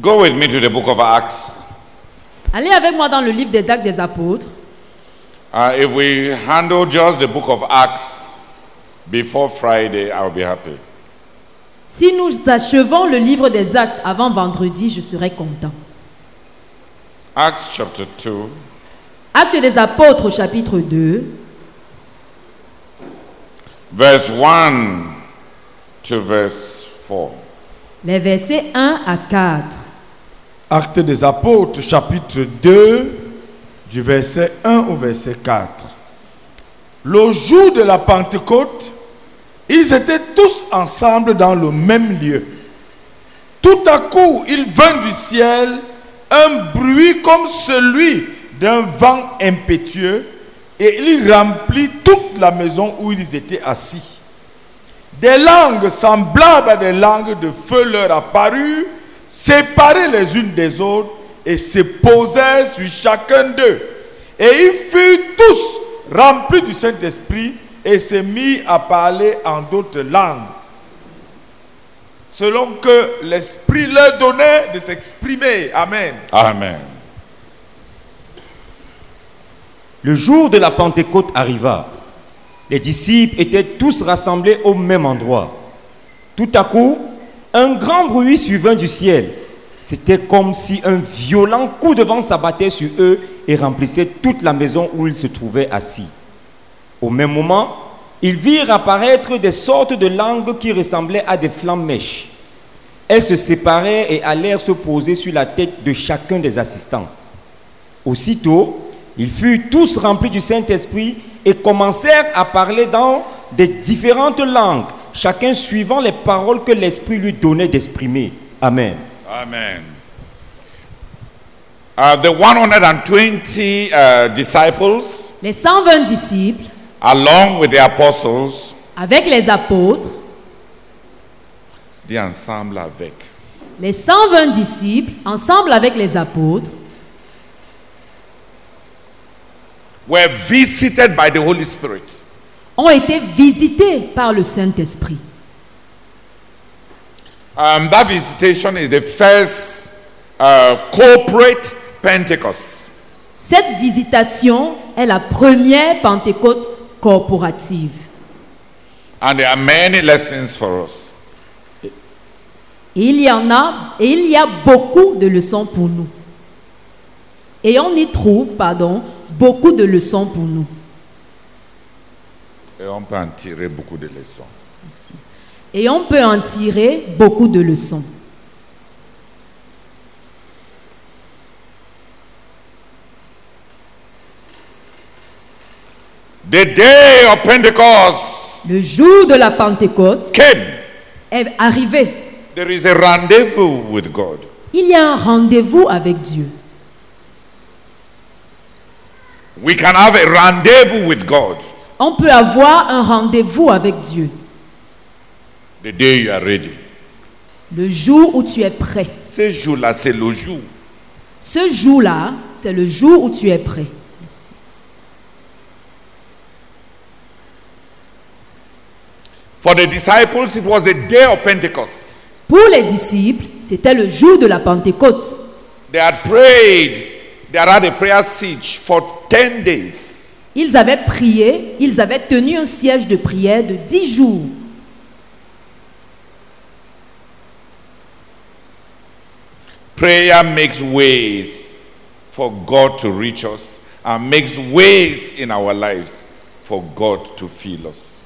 Go with me to the book of Acts. Allez avec moi dans le livre des Actes des Apôtres. Uh, if we handle just the book of Acts before Friday, I'll be happy. Si nous achevons le livre des Actes avant vendredi, je serai content. Acts chapter 2, Actes des Apôtres chapitre 2, verse 1 to verse 4. les versets 1 à 4. Actes des apôtres, chapitre 2, du verset 1 au verset 4. Le jour de la Pentecôte, ils étaient tous ensemble dans le même lieu. Tout à coup, il vint du ciel un bruit comme celui d'un vent impétueux et il remplit toute la maison où ils étaient assis. Des langues semblables à des langues de feu leur apparurent, séparées les unes des autres, et se posèrent sur chacun d'eux. Et ils furent tous remplis du Saint-Esprit et se mirent à parler en d'autres langues, selon que l'Esprit leur donnait de s'exprimer. Amen. Amen. Le jour de la Pentecôte arriva. Les disciples étaient tous rassemblés au même endroit. Tout à coup, un grand bruit survint du ciel. C'était comme si un violent coup de vent s'abattait sur eux et remplissait toute la maison où ils se trouvaient assis. Au même moment, ils virent apparaître des sortes de langues qui ressemblaient à des flammes mèches. Elles se séparaient et allèrent se poser sur la tête de chacun des assistants. Aussitôt, ils furent tous remplis du Saint-Esprit et commencèrent à parler dans des différentes langues, chacun suivant les paroles que l'Esprit lui donnait d'exprimer. Amen. Amen. Uh, the 120 uh, disciples, Les 120 disciples, along with the apostles, avec les apôtres, dit ensemble avec. les 120 disciples, ensemble avec les apôtres, were visited by the Holy Spirit. Ont été visités par le Saint-Esprit. Um, that visitation is the first uh, corporate Pentecost. Cette visitation est la première Pentecôte corporative. And there are many lessons for us. Il y en a, et il y a beaucoup de leçons pour nous. Et on y trouve, pardon, beaucoup de leçons pour nous. Et on peut en tirer beaucoup de leçons. Et on peut en tirer beaucoup de leçons. The day of Pentecost Le jour de la Pentecôte came. est arrivé. There is a rendezvous with God. Il y a un rendez-vous avec Dieu. We can have a rendezvous with God On peut avoir un rendez-vous avec Dieu the day you are ready. le jour où tu es prêt. Ce jour-là, c'est le jour. Ce jour-là, c'est le jour où tu es prêt. For the disciples, it was the day of Pentecost. Pour les disciples, c'était le jour de la Pentecôte. They had prayed. They had had a prayer siege for 10 days. Ils avaient prié, ils avaient tenu un siège de prière de dix jours. Prayer makes ways for God to reach us and makes ways in our lives for God to fill us.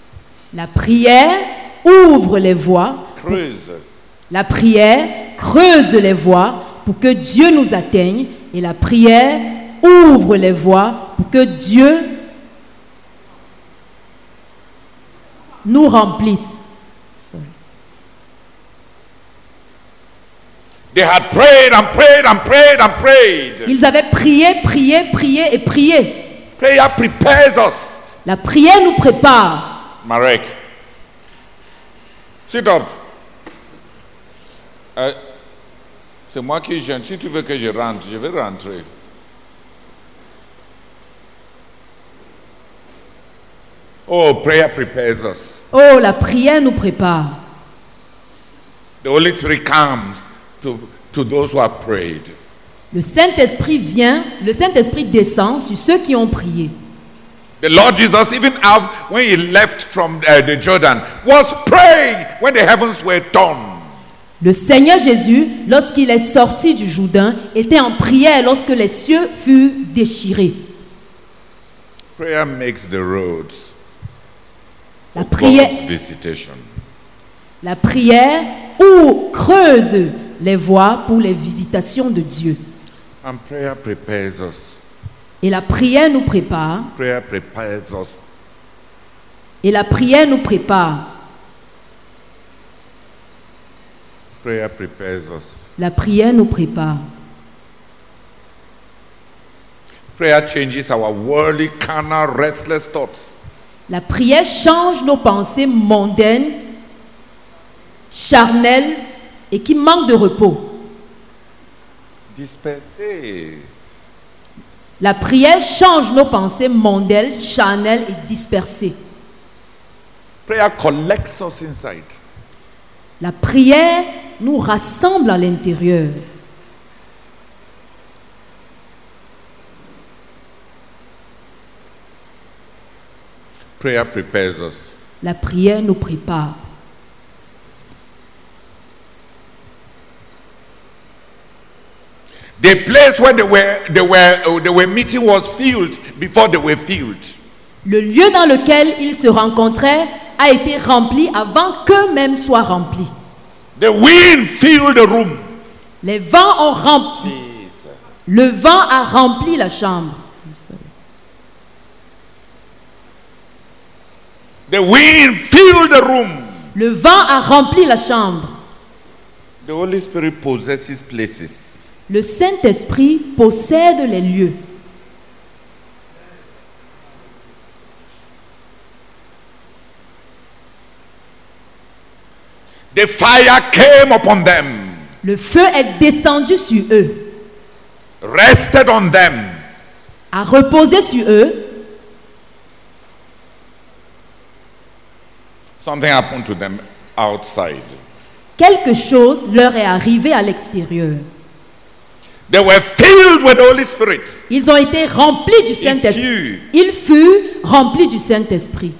La prière ouvre les voies. Creuse. La prière creuse les voies pour que Dieu nous atteigne. Et la prière ouvre les voies pour que Dieu nous remplisse. Sorry. They had prayed and prayed and prayed and prayed. Ils avaient prié, prié, prié et prié. Prayer prepares us. La prière nous prépare. Marek, sit up. Euh, c'est moi qui gêne. Si tu veux que je rentre, je vais rentrer. Oh, prayer prepares us. Oh, la prière nous prépare. The Holy Spirit comes to to those who have prayed. Le Saint-Esprit vient, le Saint-Esprit descend sur ceux qui ont prié. The Lord Jesus, even have, when he left from uh, the Jordan, was praying when the heavens were torn. Le Seigneur Jésus, lorsqu'il est sorti du Jourdain, était en prière lorsque les cieux furent déchirés. Prayer makes the roads La prière, la prière ou creuse les voies pour les visitations de Dieu. And prayer prepares us. Et la prière nous prépare. Prayer prepares us Et la prière nous prépare. Prayer prepares us. La prière nous prépare. Prayer changes our worldly, carnal, restless thoughts. La prière change nos pensées mondaines, charnelles et qui manquent de repos. Dispersé. La prière change nos pensées mondaines, charnelles et dispersées. Prayer collects us inside. La prière nous rassemble à l'intérieur. Prayer prepares us. La prière nous prépare. The place where they were, they were, they were meeting was filled before they were filled. Le lieu dans lequel ils se rencontraient a été rempli avant qu'eux-mêmes soient remplis. The wind filled the room. Les vents ont rempli, le vent a rempli la chambre. The wind filled the room. Le vent a rempli la chambre. The Holy Spirit possesses places. Le Saint-Esprit possède les lieux. The fire came upon them, Le feu est descendu sur eux, rested on them. a reposé sur eux. Something happened to them outside. Quelque chose leur est arrivé à l'extérieur. They were filled with the Holy Spirit. Ils ont été remplis du Saint-Esprit. Ils furent remplis du Saint-Esprit.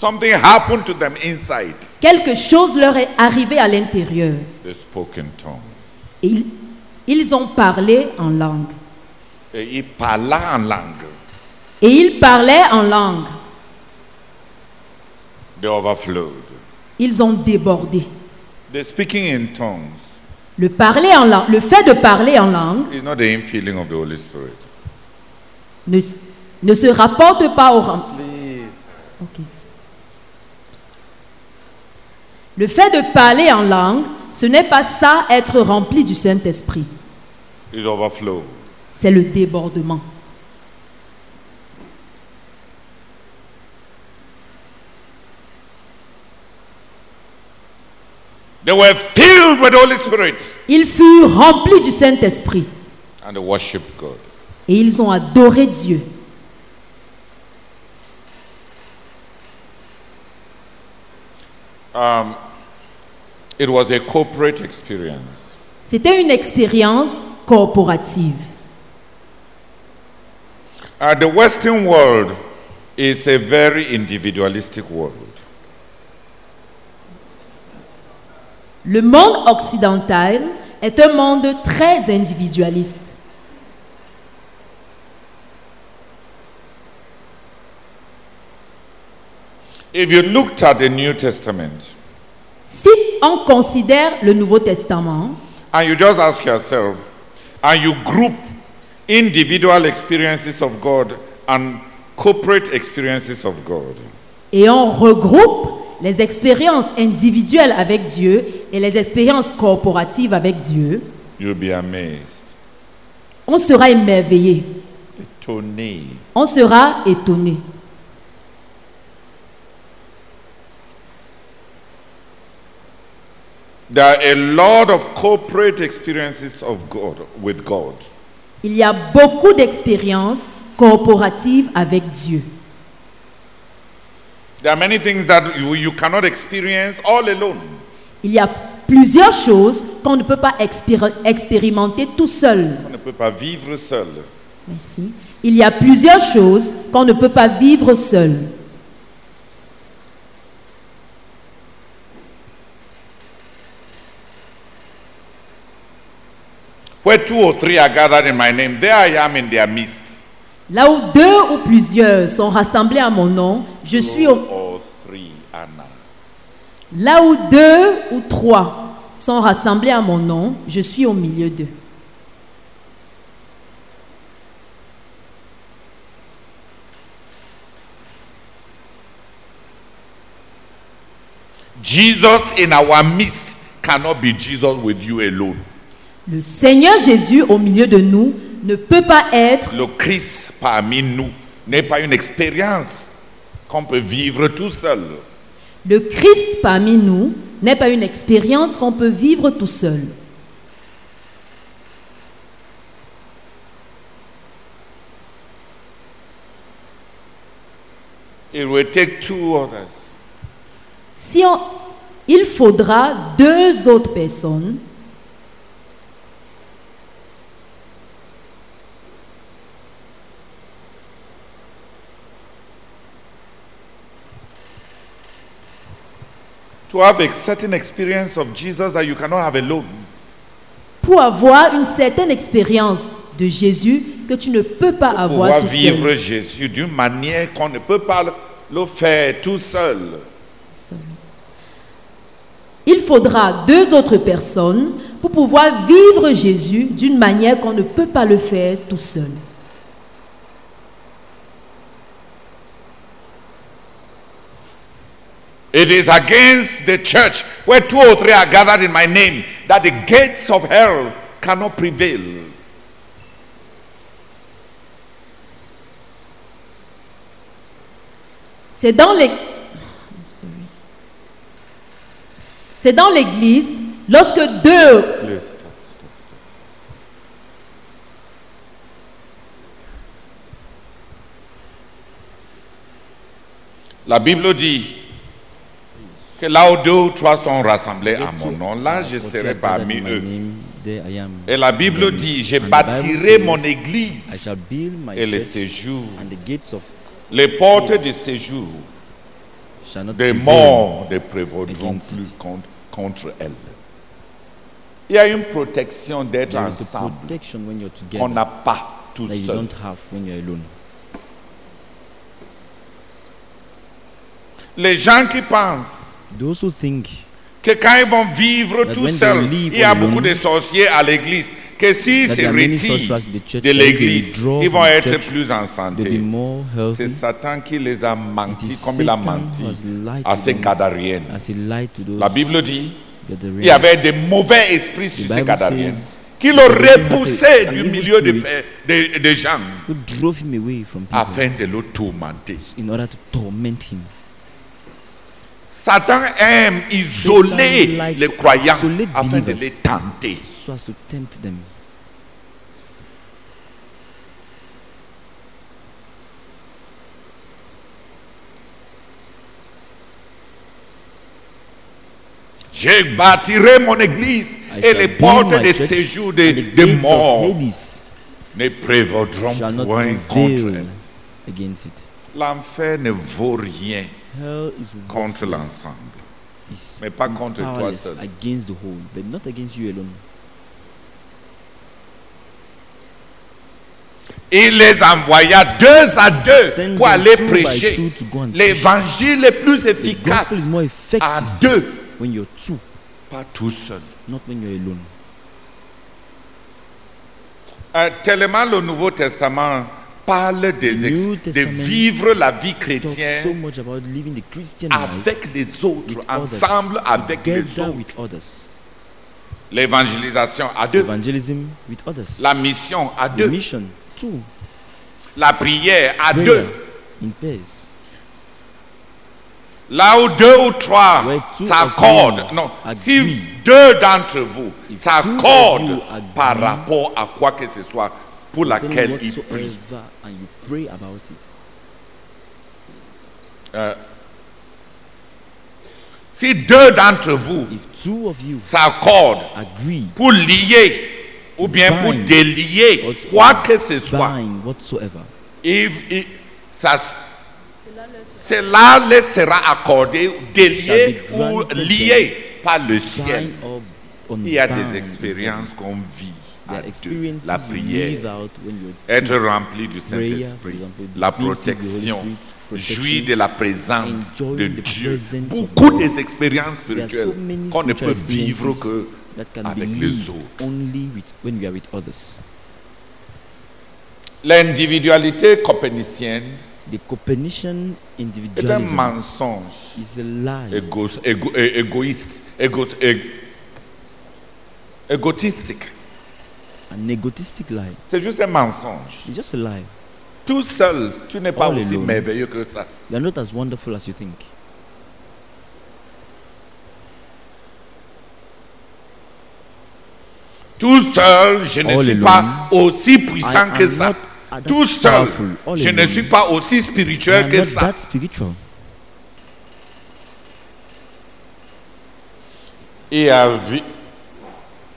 Something happened to them inside. Quelque chose leur est arrivé à l'intérieur. They spoke in tongues. Et ils, ils ont parlé en langue. Et Ils parlaient en langue. Et ils parlaient en langue. They overflowed. Ils ont débordé. The speaking in tongues Le, parler en langue, le fait de parler en langue is not the infilling of the Holy Spirit. ne, ne se rapporte pas au rem- Please. Ok. Le fait de parler en langue, ce n'est pas ça être rempli du Saint-Esprit. It overflowed. C'est le débordement. They were filled with the Holy Spirit Ils furent remplis du Saint-Esprit and they worshiped God. et ils ont adoré Dieu. It was a corporate experience. C'était une expérience corporative. Uh, the Western world is a very individualistic world. Le monde occidental est un monde très individualiste. If you looked at the New Testament Si on considère le Nouveau Testament and you just ask yourself, and you group individual experiences of God and corporate experiences of God, et on regroupe les expériences individuelles avec Dieu et les expériences corporatives avec Dieu, you'll be amazed. on sera émerveillé, on sera étonné. There are a lot of corporate experiences of God with God. Il y a beaucoup d'expériences corporatives avec Dieu. There are many things that you, you cannot experience all alone. Il y a plusieurs choses qu'on ne peut pas expéri- expérimenter tout seul. On ne peut pas vivre seul. Merci. Il y a plusieurs choses qu'on ne peut pas vivre seul. Where two or three are gathered in my name, there I am in their midst. Là où deux ou plusieurs sont rassemblés à mon nom, je suis au... Là où deux ou trois sont rassemblés à mon nom, je suis au milieu d'eux. Jesus in our midst cannot be Jesus with you alone. Le Seigneur Jésus au milieu de nous ne peut pas être Le Christ parmi nous n'est pas une expérience qu'on peut vivre tout seul. le Christ parmi nous n'est pas une expérience qu'on peut vivre tout seul. It will take two others. Si on, il faudra deux autres personnes To have a certain experience of Jesus that you cannot have alone. pour avoir une certaine expérience de Jésus que tu ne peux pas avoir Pouvoir tout vivre seul. Jésus d'une manière qu'on ne peut pas le faire tout seul. Il faudra deux autres personnes pour pouvoir vivre Jésus d'une manière qu'on ne peut pas le faire tout seul. It is against the church where two or three are gathered in my name that the gates of hell cannot prevail. C'est dans les C'est dans l'église lorsque deux Please stop, stop, stop. La Bible dit que là où deux ou trois sont rassemblés à mon nom, là je serai parmi eux. Et la Bible dit, je bâtirai mon église et les séjours, les portes de séjour des morts ne prévaudront plus contre, contre elle. Il y a une protection d'être ensemble qu'on n'a pas tout seul. Les gens qui pensent Those who think que quand ils vont vivre tout seuls, il y a beaucoup de sorciers à l'église, que s'ils se retirent de l'église, ils vont être plus en santé. C'est. Satan qui les a menti comme il a menti à ces those La Bible dit il y avait des mauvais esprits sur ces says qui le repoussaient du milieu de, spirit de- de gens afin de le tourmenter. in order to torment him. Satan aime isoler les croyants afin de les tenter. so as to tempt them. Je bâtirai mon église et les portes séjours and des of morts ne prévaudront point contre elle. L'enfer ne vaut rien contre l'ensemble. Is mais pas contre toi seul. against the whole, but not against you alone. Il les envoya deux à deux pour aller prêcher l'évangile le plus efficace à deux, when you're two, pas tout seul. not when you're alone. Euh, tellement le Nouveau Testament parle des ex- de vivre la vie chrétienne avec les autres, with others, ensemble avec les autres. L'évangélisation à deux, la mission à deux, la prière à deux. Là où deux ou trois s'accordent, non, si deux d'entre vous s'accordent par rapport à quoi que ce soit pour laquelle pray about it? Si deux d'entre vous If two of you s'accordent pour lier ou bien pour délier quoi que ce soit, il- il- ça s- cela leur sera accordé, délié ou lié par le ciel. Il y a des expériences qu'on vit La prière, être rempli du Saint-Esprit, la protection, jouir de la présence de Dieu. Beaucoup des expériences spirituelles qu'on ne peut vivre que avec les autres. L'individualité copernicienne The est un mensonge is a lie. égo- égo- é- égoïste, égo- égotistique. An egotistic lie. C'est juste un mensonge. It's just a lie. Tout seul, tu n'es pas All aussi alone. merveilleux que ça. You are not as wonderful as you think. Tout seul, je ne All suis alone. pas aussi puissant I que ça. Tout seul. All je ne suis pas aussi spirituel que ça. that spiritual. A, vi-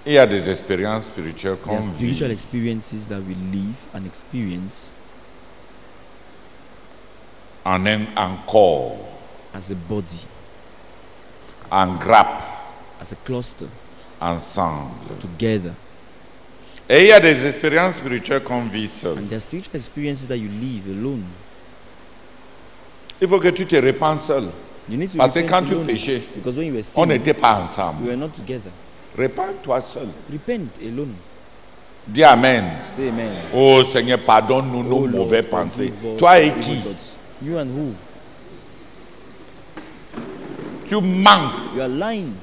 il y a des expériences spirituelles qu'on are spiritual vit. experiences that we live and experience en un en corps, as a body, en grappe, as a cluster, ensemble. together. Et il y a des expériences spirituelles qu'on vit seul. And there are spiritual experiences that you live alone. Il faut que tu te répands seul. You need to Parce que quand tu péchais, Because when you were On n'était pas we ensemble. were not together. Répands-toi seul. Repent alone. Dis Amen. Say amen. Oh Seigneur, pardonne-nous nos Oh Lord, forgive pensées. Toi et qui? You and who? Tu manques. You are lying.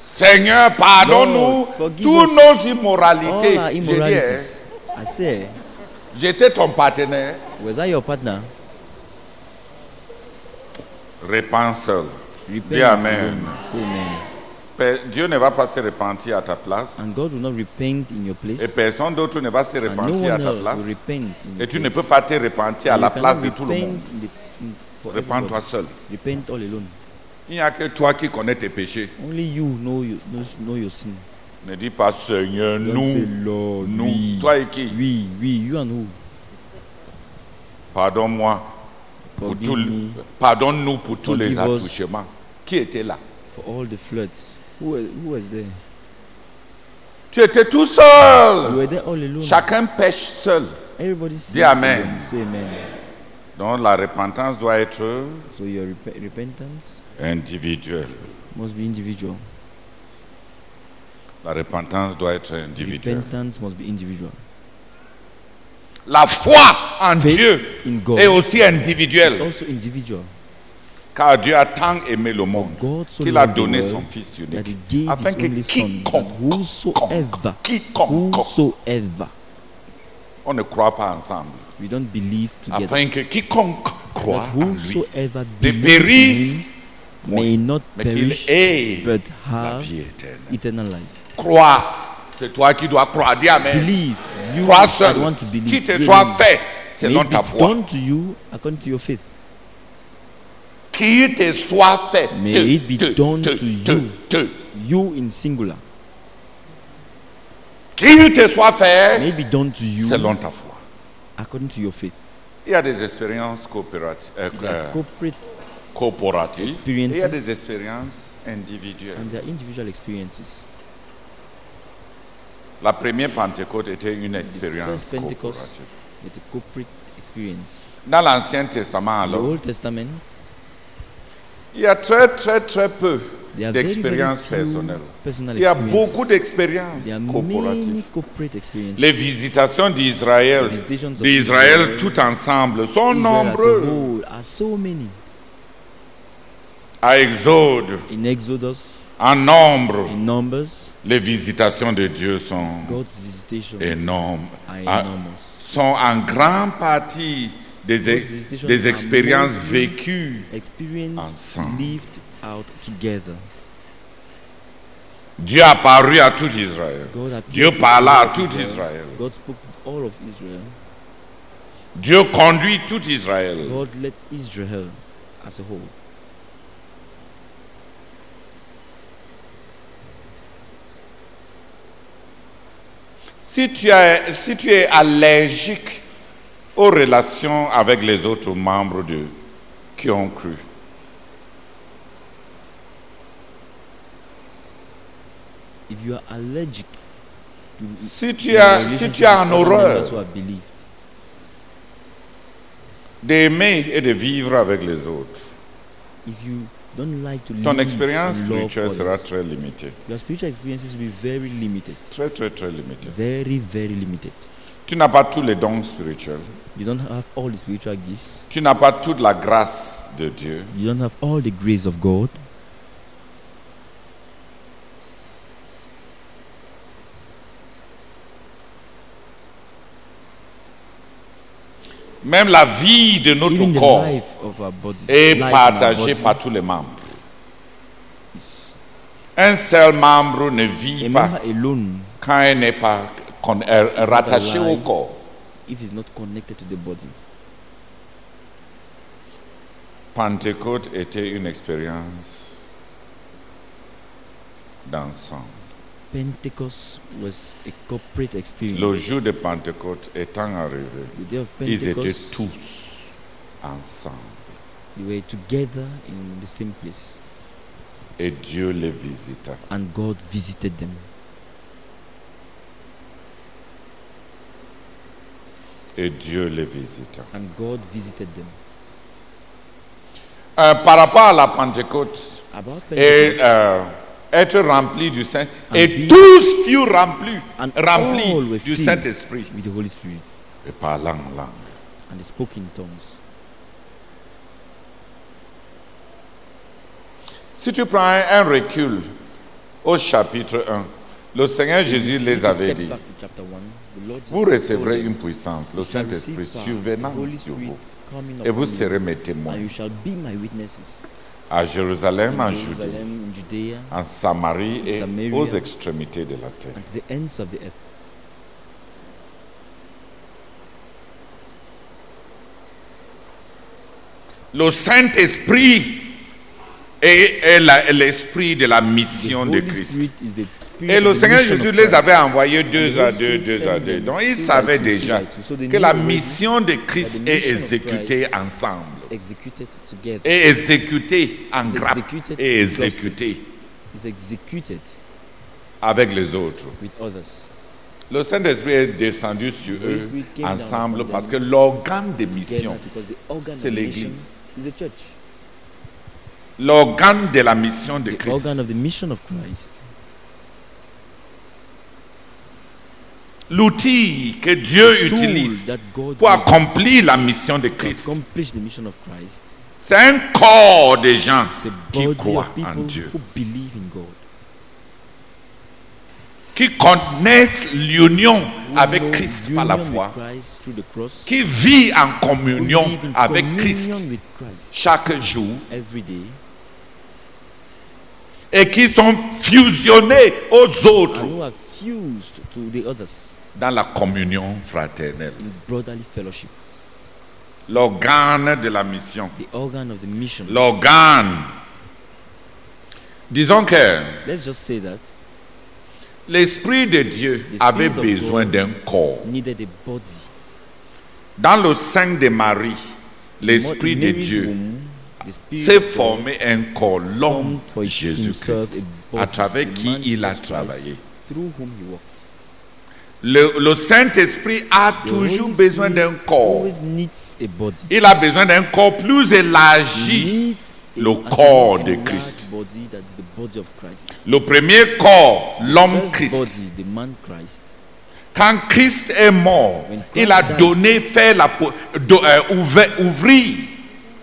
Seigneur, pardonne-nous toutes nos immoralités. J'ai dit. I say, j'étais ton partenaire. was I your partner? Répands seul. Repent Dis Amen. Say Dieu ne va pas se repentir à ta place. And God will not repent in your Et personne d'autre ne va se repentir à ta place. Et tu ne peux pas te repentir à la place de tout le monde. Repends-toi seul. Repent all alone. Il n'y a que toi qui connais tes péchés. Only you know, you, know your sin. Ne dis pas Seigneur, nous, Lord, nous. Toi et qui? We, we, you and who? Pardonne-moi. Pardonne-nous pour tous les attouchements. Qui était là? For all the floods. Who, was- who was there? Tu étais tout You seul. were there all alone. Chacun pêche seul. Everybody Dis Amen. Say amen. Donc la repentance doit être So your rep- repentance individuelle. must be individual. La repentance doit être individuelle. Repentance must be individual. La foi en Faith Dieu in God est aussi individuelle. also individual. Car Dieu a tant aimé le monde qu'il a donné son Fils unique. Afin que quiconque, quiconque, on ne croit pas ensemble. we don't believe together, Afin que quiconque croit en lui ne périsse, him may not mais qu'il ait la vie éternelle. eternal life. Crois, c'est toi qui dois croire. Dis Amen. Believe. You Crois seul. Qui te soit fait selon ta foi. Done to you according to your faith. Qui te soit fait. May te, it be te, done te, to you. You in singular. Qui te soit fait May it be done to you selon ta foi. according to your faith. Il y a des expériences coopératives, euh, euh, corporate corporatives il y a des expériences individuelles. and there are individual experiences. La première Pentecôte était une expérience coopérative. Dans l'Ancien Testament, In the alors, Old Testament, il y a très très très peu personnelles. personal Il y a beaucoup d'expériences corporatives. Les visitations d'Israël, d'Israël tout ensemble sont many. À Exode, In Exodus, en nombre, in Numbers, les visitations de Dieu sont énormes, are Ah, sont en grande partie des, ex- des expériences vécues. Ensemble. Dieu a paru à tout Israël. Dieu parla à tout. Israël. Dieu conduit tout Israël. Si tu, es, si tu es allergique aux relations avec les autres membres de, qui ont cru, If you are allergic to si tu as, si tu as en horreur d'aimer et de vivre avec les autres, if you don't like to ton expérience spirituelle sera très limitée. your spiritual experiences will be very limited. Très, très, très limitée. Very, very limited. Tu n'as pas tous les dons spirituels. You don't have all the spiritual gifts. Tu n'as pas toute la grâce de Dieu. You don't have all the grace of God. Même la vie de notre Even corps body est partagée par tous les membres. Un seul membre ne vit A pas quand il n'est pas con- euh, rattaché au alive. corps. if it's not connected to the body, Pentecôte était une expérience d'ensemble. Pentecost was a corporate experience. Le jour de Pentecôte étant arrivé, the day of ils étaient tous ensemble they were together in the same place, et Dieu les visita. and God visited them. Et Dieu les visita. And God visited them. Euh, par rapport à la Pentecôte, About et euh, être rempli du Saint, And et tous furent remplis, remplis du Saint-Esprit Holy Spirit, et parlant en langue. and they spoke in tongues. Si tu prends un recul au chapitre 1, le Seigneur Jésus les avait dit, vous recevrez une puissance, le "You shall Saint-Esprit survenant sur vous, et vous serez mes témoins. à Jérusalem, en Judée, en Samarie et aux extrémités de la terre. Le Saint-Esprit est, l'esprit de la mission de Christ. Et le Seigneur Jésus les avait envoyés deux à deux, deux à deux. Donc ils savaient déjà que la mission de Christ est exécutée ensemble. Et exécutée en grappe. et exécutée. Avec les autres. Le Saint-Esprit est descendu sur eux ensemble parce que l'organe de mission, c'est l'Église. l'organe de la mission de Christ, organ of the mission of Christ. L'outil que Dieu utilise pour accomplir la mission de Christ. C'est un corps de gens qui croient en Dieu, qui connaissent l'union avec Christ par la foi, qui vit en communion avec Christ chaque jour. et qui sont fusionnés aux autres dans la communion fraternelle. in brotherly fellowship. L'organe de la mission. The organ of the mission. L'organe. Disons que Let's just say that l'Esprit de Dieu avait besoin God d'un corps. needed a body. Dans le sein de Marie, l'Esprit de Dieu s'est formé un corps, l'homme Jésus-Christ, à travers qui il a travaillé. through whom he walked. Le, le Saint-Esprit a toujours besoin d'un corps. Il a besoin d'un corps plus élargi. le corps de Christ. Le premier corps, l'homme Christ. Quand Christ est mort, il a donné, fait la, euh, ouvert, ouvrir,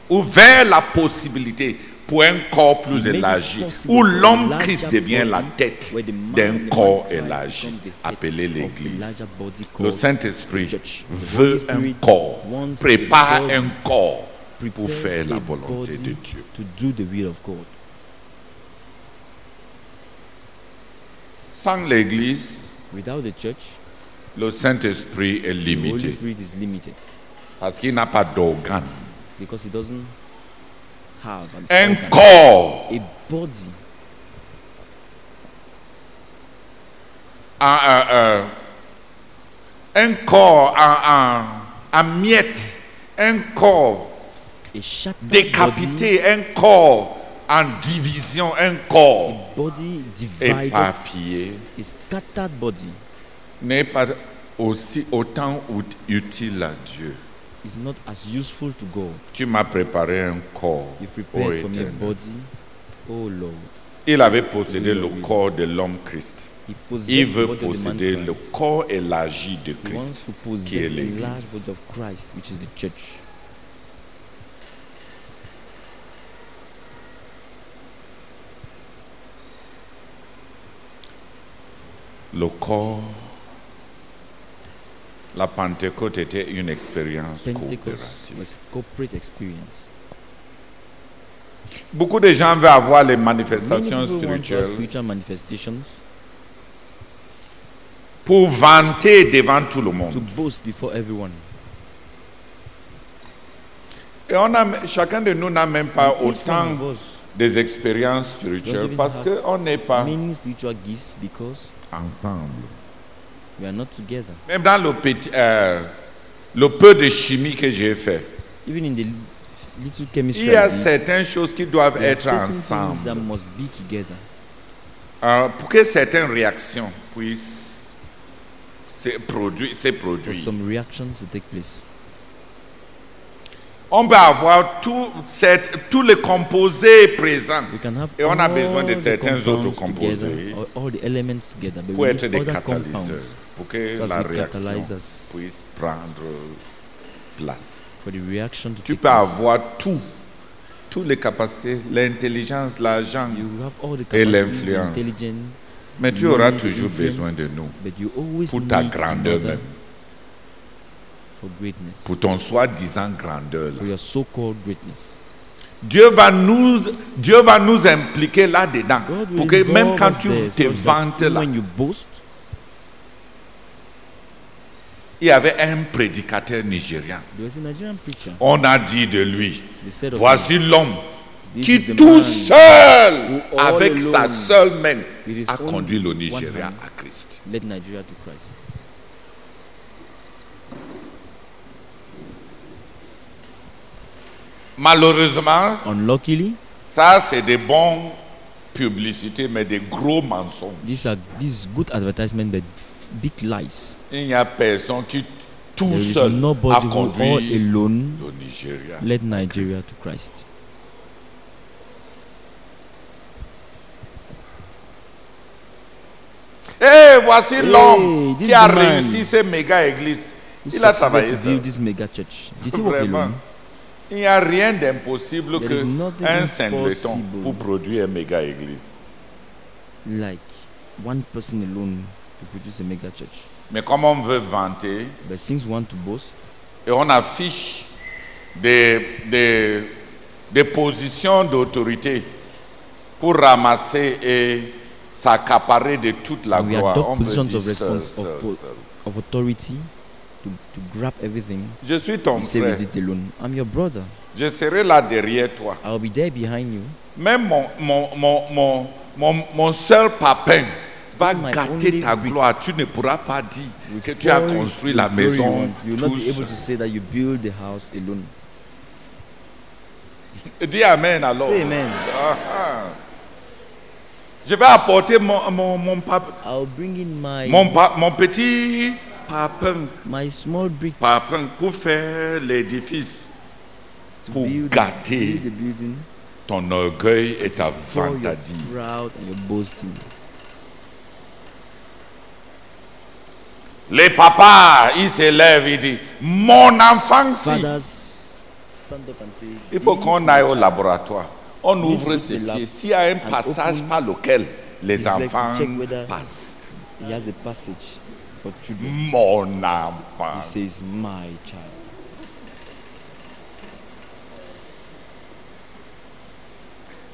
ouvert la possibilité pour un corps plus élargi, où l'homme Christ devient la tête d'un corps élargi, appelé l'Église. Le Saint-Esprit veut un corps, prépare un corps pour faire la volonté de Dieu. Sans l'Église, le Saint-Esprit est limité parce qu'il n'a pas d'organe. Have an, un corps a body, un corps en- en miettes, un corps décapité, un corps en division, un corps body, body divided, éparpillé body. N'est pas aussi autant ut- utile à Dieu. Is not as useful to God. Tu m'as préparé un corps. You prepared for me a body, oh Lord. Il avait possédé le corps de l'homme Christ. Il veut posséder le corps élargi de Christ, qui est l'Église. Le corps, la Pentecôte était une expérience coopérative. Beaucoup de gens veulent avoir les manifestations spirituelles pour vanter devant tout le to monde. boast before everyone. Et on a, chacun de nous n'a même pas autant des expériences spirituelles parce qu'on n'est pas ensemble. We are not together. Même dans le, petit, euh, le peu de chimie que j'ai fait, Even in the li- little il chemistry, y a did, certaines choses qui doivent there are être certain things ensemble that must be together euh, pour que certaines réactions puissent se produire. Se for produire. some reactions to take place. On peut avoir tout cette- tous les composés présents Et on a besoin de certains autres composés together, pour être des catalyseurs, pour que la réaction puisse prendre place. for the reaction to Tu peux avoir tout, toutes les capacités, l'intelligence, l'argent, et l'influence. mais tu auras toujours besoin de nous pour ta grandeur même, for greatness, pour ton soi-disant grandeur. là. for your so-called greatness. Dieu va nous, Dieu va nous impliquer là-dedans pour que même quand tu there te so vantes là, boast, il y avait un prédicateur nigérian. On a dit de lui, voici l'homme qui tout seul, avec sa seule main, a conduit le Nigeria à Christ. led Nigeria to Christ. Malheureusement, Unluckily, ça c'est des bons publicités, mais des gros mensonges. these are these good advertisement, but big lies. Il n'y a personne qui tout There is seul a nobody who all conduit alone le Nigeria. led Nigeria to Christ. Et voici l'homme this qui a man. réussi ces méga églises. Who Il a travaillé build this mega church? Did he Vraiment. alone? Il n'y a rien d'impossible que un singleton pour produire une méga église. Like one person alone to produce a mega church. Mais comme on veut vanter But since want to boast, et on affiche des, des, des positions d'autorité pour ramasser et s'accaparer de toute la we gloire, adopt on veut positions dire of response authority to, to grab everything. Je suis ton frère. did alone. I'm your brother. Je serai là derrière toi. I'll be there behind you. Même mon, mon, mon, mon, mon, mon seul papin va My gâter ta gloire. Tu ne pourras pas dire que tu as construit la maison want. You will not be able to say that you build the house alone. Dis Amen alors. Say amen. Ah, ah. Je vais apporter mon, mon, mon, pap- I'll bring in my mon, pa- mon petit papin, my small brick pour faire l'édifice, pour build, gâter build the building ton orgueil et ta vantardise. Les papas, ils s'élèvent, ils disent, mon enfant si. Il faut "This qu'on aille au child." laboratoire. On ouvre ses pieds. S'il y a un passage par lequel les enfants passent. He has a passage for children. Mon He enfant. says, My child.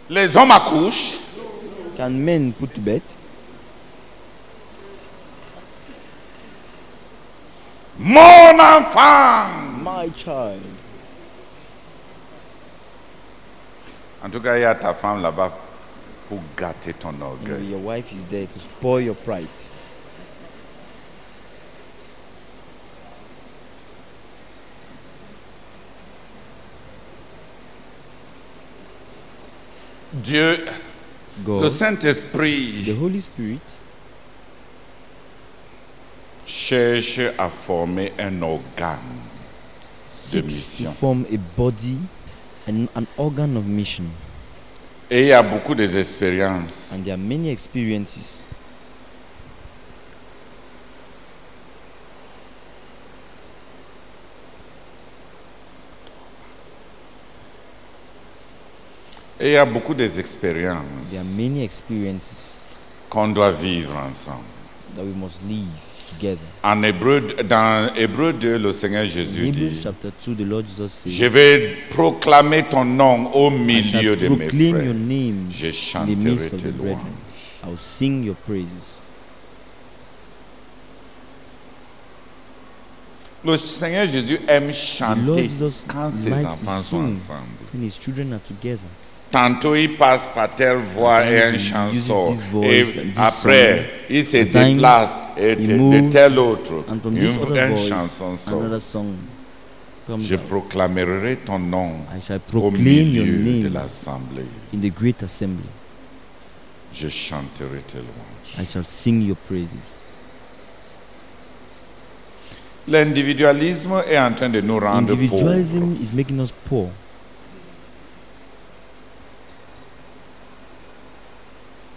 Les hommes accouchent. Can men put to bed? Mon enfant. My child. En tout cas, il y a ta femme là-bas pour gâter ton orgueil. your wife is there to spoil your pride. Dieu, le God, the Saint-Esprit Holy Spirit cherche à former un organe de to mission. form a body and an organ of mission. Et il y a beaucoup d'expériences. And there are many experiences. Et il y a beaucoup There are d'expériences many experiences qu'on doit vivre ensemble. that we must live together. En hébreu, dans Hébreu 2, le Seigneur In Jésus Hebrews dit, chapter 2, the Lord Jesus says, je vais proclamer ton nom au I milieu de mes proclaim your frères. name Je in the chanterai midst of tes the brethren. louanges. I will sing your praises. Le Seigneur Jésus aime The Lord chanter Jesus quand ses likes enfants sont sing ensemble. when his children are together. Tantôt il passe par telle voix et un chanson. Et après, il se déplace et de, de moves, tel autre. Une, chanson sort. Je proclamerai ton nom au milieu de l'assemblée. Je chanterai tes louanges. I shall sing your praises. L'individualisme est en train de nous rendre pauvres. Individualism is making us poor.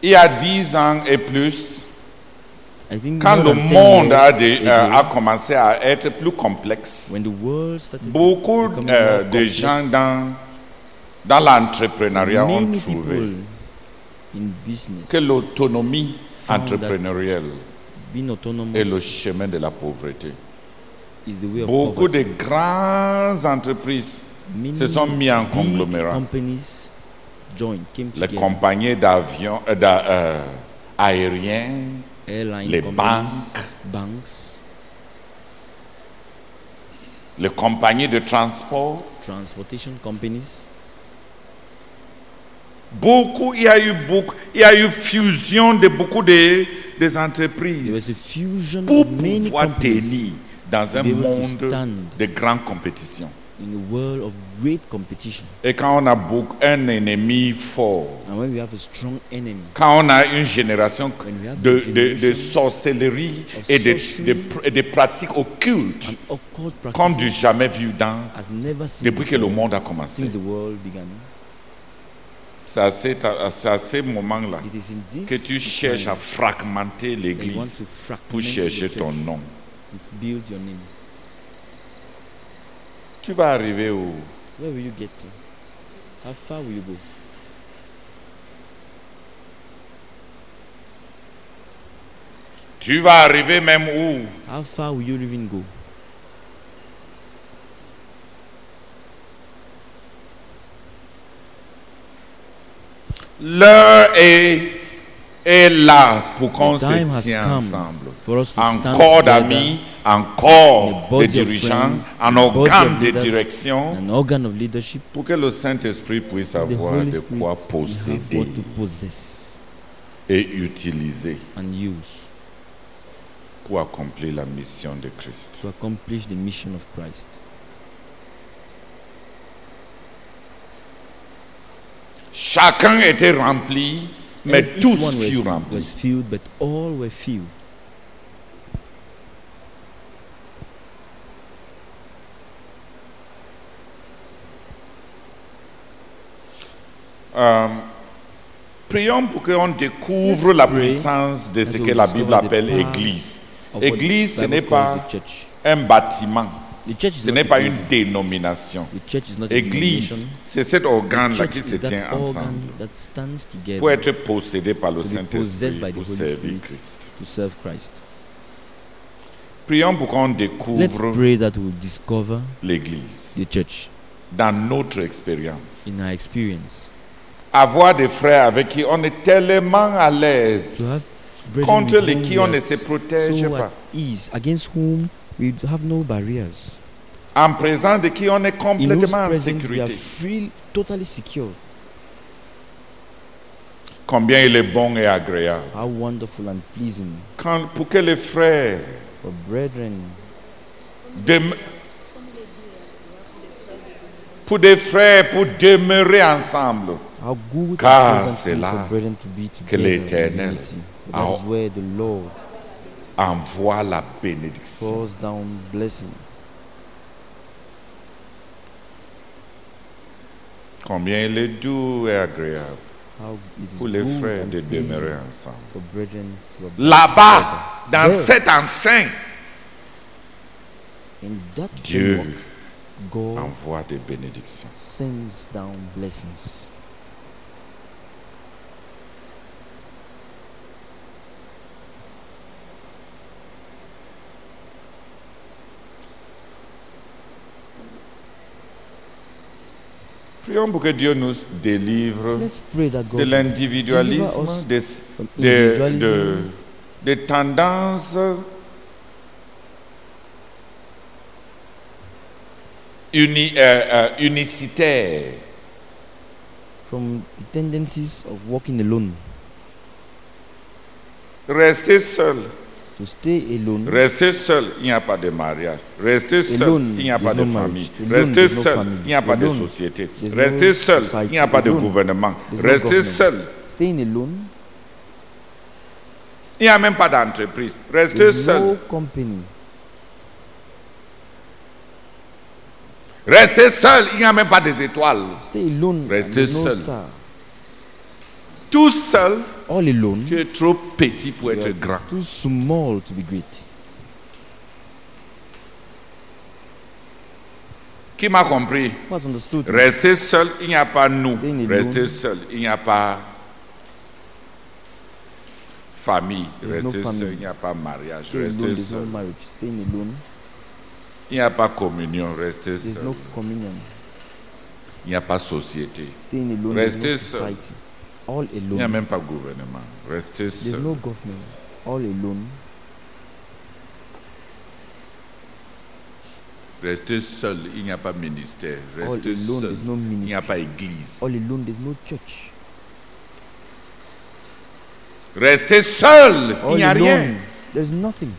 Il y a dix ans et plus, I think quand le than 10 monde a, euh, a commencé à être plus complexe, when the world started beaucoup euh, de gens dans, dans l'entrepreneuriat ont trouvé people in business que l'autonomie entrepreneuriale est le chemin de la pauvreté. is the way of Beaucoup de grandes entreprises se sont mis en conglomérat. Joined, came Les compagnies d'avions, euh, euh, aériens, Airline les banques. banks, les compagnies de transport. transportation companies. Beaucoup, il y a eu beaucoup, il y a eu fusion de beaucoup de, des entreprises pour pouvoir tenir dans un monde de grande compétition. In a world of great competition. Et quand on a beaucoup, un ennemi fort, And when we have a strong enemy, quand on a une génération When we have de, a de, de generation sorcellerie of et de, sorcery de pr- et de pratiques occultes an occult comme du practice jamais vu dans, has never seen depuis que le before monde a commencé. since the world began. C'est à, cet- à- c'est à ce moment-là It is in this que tu cherches à fragmenter that you want l'Église pour chercher ton nom. to build your name. Tu vas arriver où? Where will you get to? How far will you go? Tu vas arriver même où? How far will you even go? L'heure est, est là pour qu'on se tienne ensemble. For us to Encore d'amis, encore de dirigeants, un organe de direction an organ of leadership, pour que le Saint-Esprit puisse avoir de quoi posséder what to possess et utiliser and use pour accomplir la mission de Christ. to accomplish the mission of Christ. Chacun était rempli, mais tous furent remplis. was filled, but all were filled. Euh, prions pour qu'on découvre la puissance de ce que la Bible the appelle Église. Église, ce n'est pas un bâtiment, ce n'est pas une dénomination. Église, c'est cet organe-là qui se tient ensemble pour être possédé par le Saint-Esprit pour servir. Christ. to serve Christ. Prions pour qu'on découvre l'Église dans notre expérience. Avoir des frères avec qui on est tellement à l'aise, contre with les whom qui we on ne se protège so pas, ease, against whom we have no barriers. en présence de qui on est complètement en sécurité. free, totally secure. Combien il est bon et agréable. How wonderful and pleasing Quand, pour que les frères for brethren, dem- pour des frères pour demeurer ensemble. Car c'est là que l'Éternel Envoie la bénédiction. Combien il est doux et agréable pour les frères de demeurer ensemble. Là-bas, dans cette enceinte, Dieu envoie des bénédictions. Prions pour que Dieu nous délivre de l'individualisme, des, from des- de- individualism, des tendances uni- euh, euh, unicitaires. from the tendencies of walking alone. Rester seul, To stay alone. rester seul, il n'y a pas de mariage. Rester seul, il n'y a pas de famille. Rester seul, il n'y a pas de société. Rester seul, il n'y a pas de gouvernement. Rester seul, Staying alone. il n'y a même pas d'entreprise. Rester seul, rester seul, il n'y a même pas des étoiles. Stay alone. and Rester seul. Tout seul, All alone. tu es trop petit pour être grand. Too small to be great. Qui m'a compris? Rester seul, il n'y a pas nous. Rester seul, il n'y a pas famille. No Rester family. seul, il n'y a pas mariage. Rester no seul, alone. il n'y a pas communion. Rester seul, no communion. il n'y a pas société. No Rester seul. All Il n'y a alone. même pas gouvernement. Rester There's seul. no government. All alone. Rester seul, il n'y a pas ministère. All Rester alone. seul, There's no il n'y a ministry. pas église. All alone. There's no church. Rester seul, il All n'y a alone. rien. There's nothing.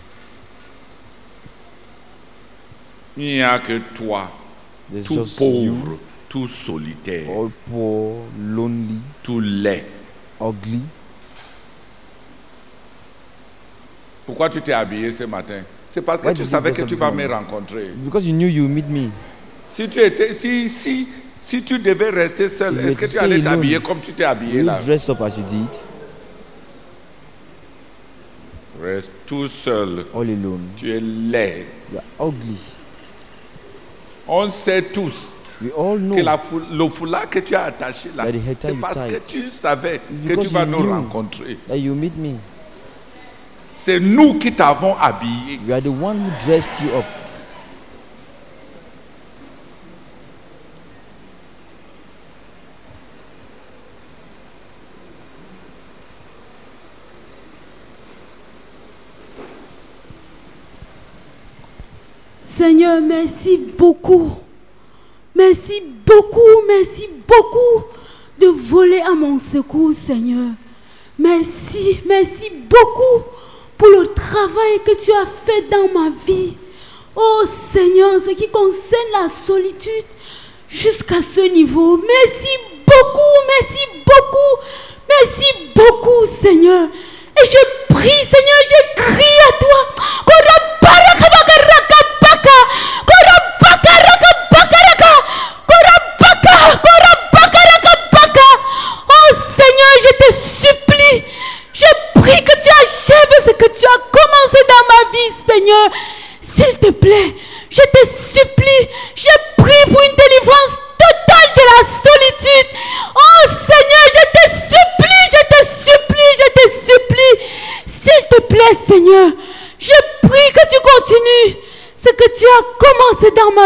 Il n'y a que toi, There's tout just pauvre, you. Tout solitaire, All poor, lonely, tout laid. ugly. Pourquoi tu t'es habillé ce matin? C'est parce que Why tu savais que tu vas me rencontrer. Because you knew you meet me. Si tu étais, si, si, si tu devais rester seul, est-ce que tu allais t'habiller comme tu t'es habillé You là? dress up as you did. Reste tout seul. All alone. Tu es laid. You are ugly. On sait tous We all know que la fou- le foulard que tu as attaché là, That the c'est you parce que tied. tu savais It's que because tu vas you nous knew. rencontrer. that you meet me. C'est nous qui t'avons habillé. You are the one who dressed you up. Seigneur, merci beaucoup. Merci beaucoup, merci beaucoup de voler à mon secours, Seigneur. Merci, merci beaucoup pour le travail que tu as fait dans ma vie. Oh Seigneur, ce qui concerne la solitude jusqu'à ce niveau. Merci beaucoup, merci beaucoup, merci beaucoup, Seigneur. Et je prie, Seigneur,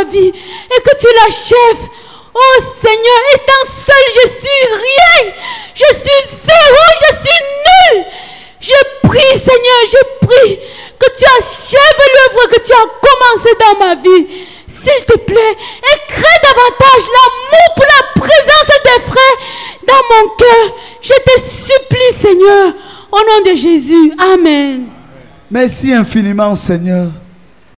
vie et que tu l'achèves. Oh Seigneur, étant seul, je suis rien. Je suis zéro, je suis nul. Je prie, Seigneur, je prie que tu achèves l'œuvre que tu as commencé dans ma vie. S'il te plaît, et crée davantage l'amour pour la présence des frères dans mon cœur. Je te supplie, Seigneur, au nom de Jésus. Amen. Merci infiniment, Seigneur.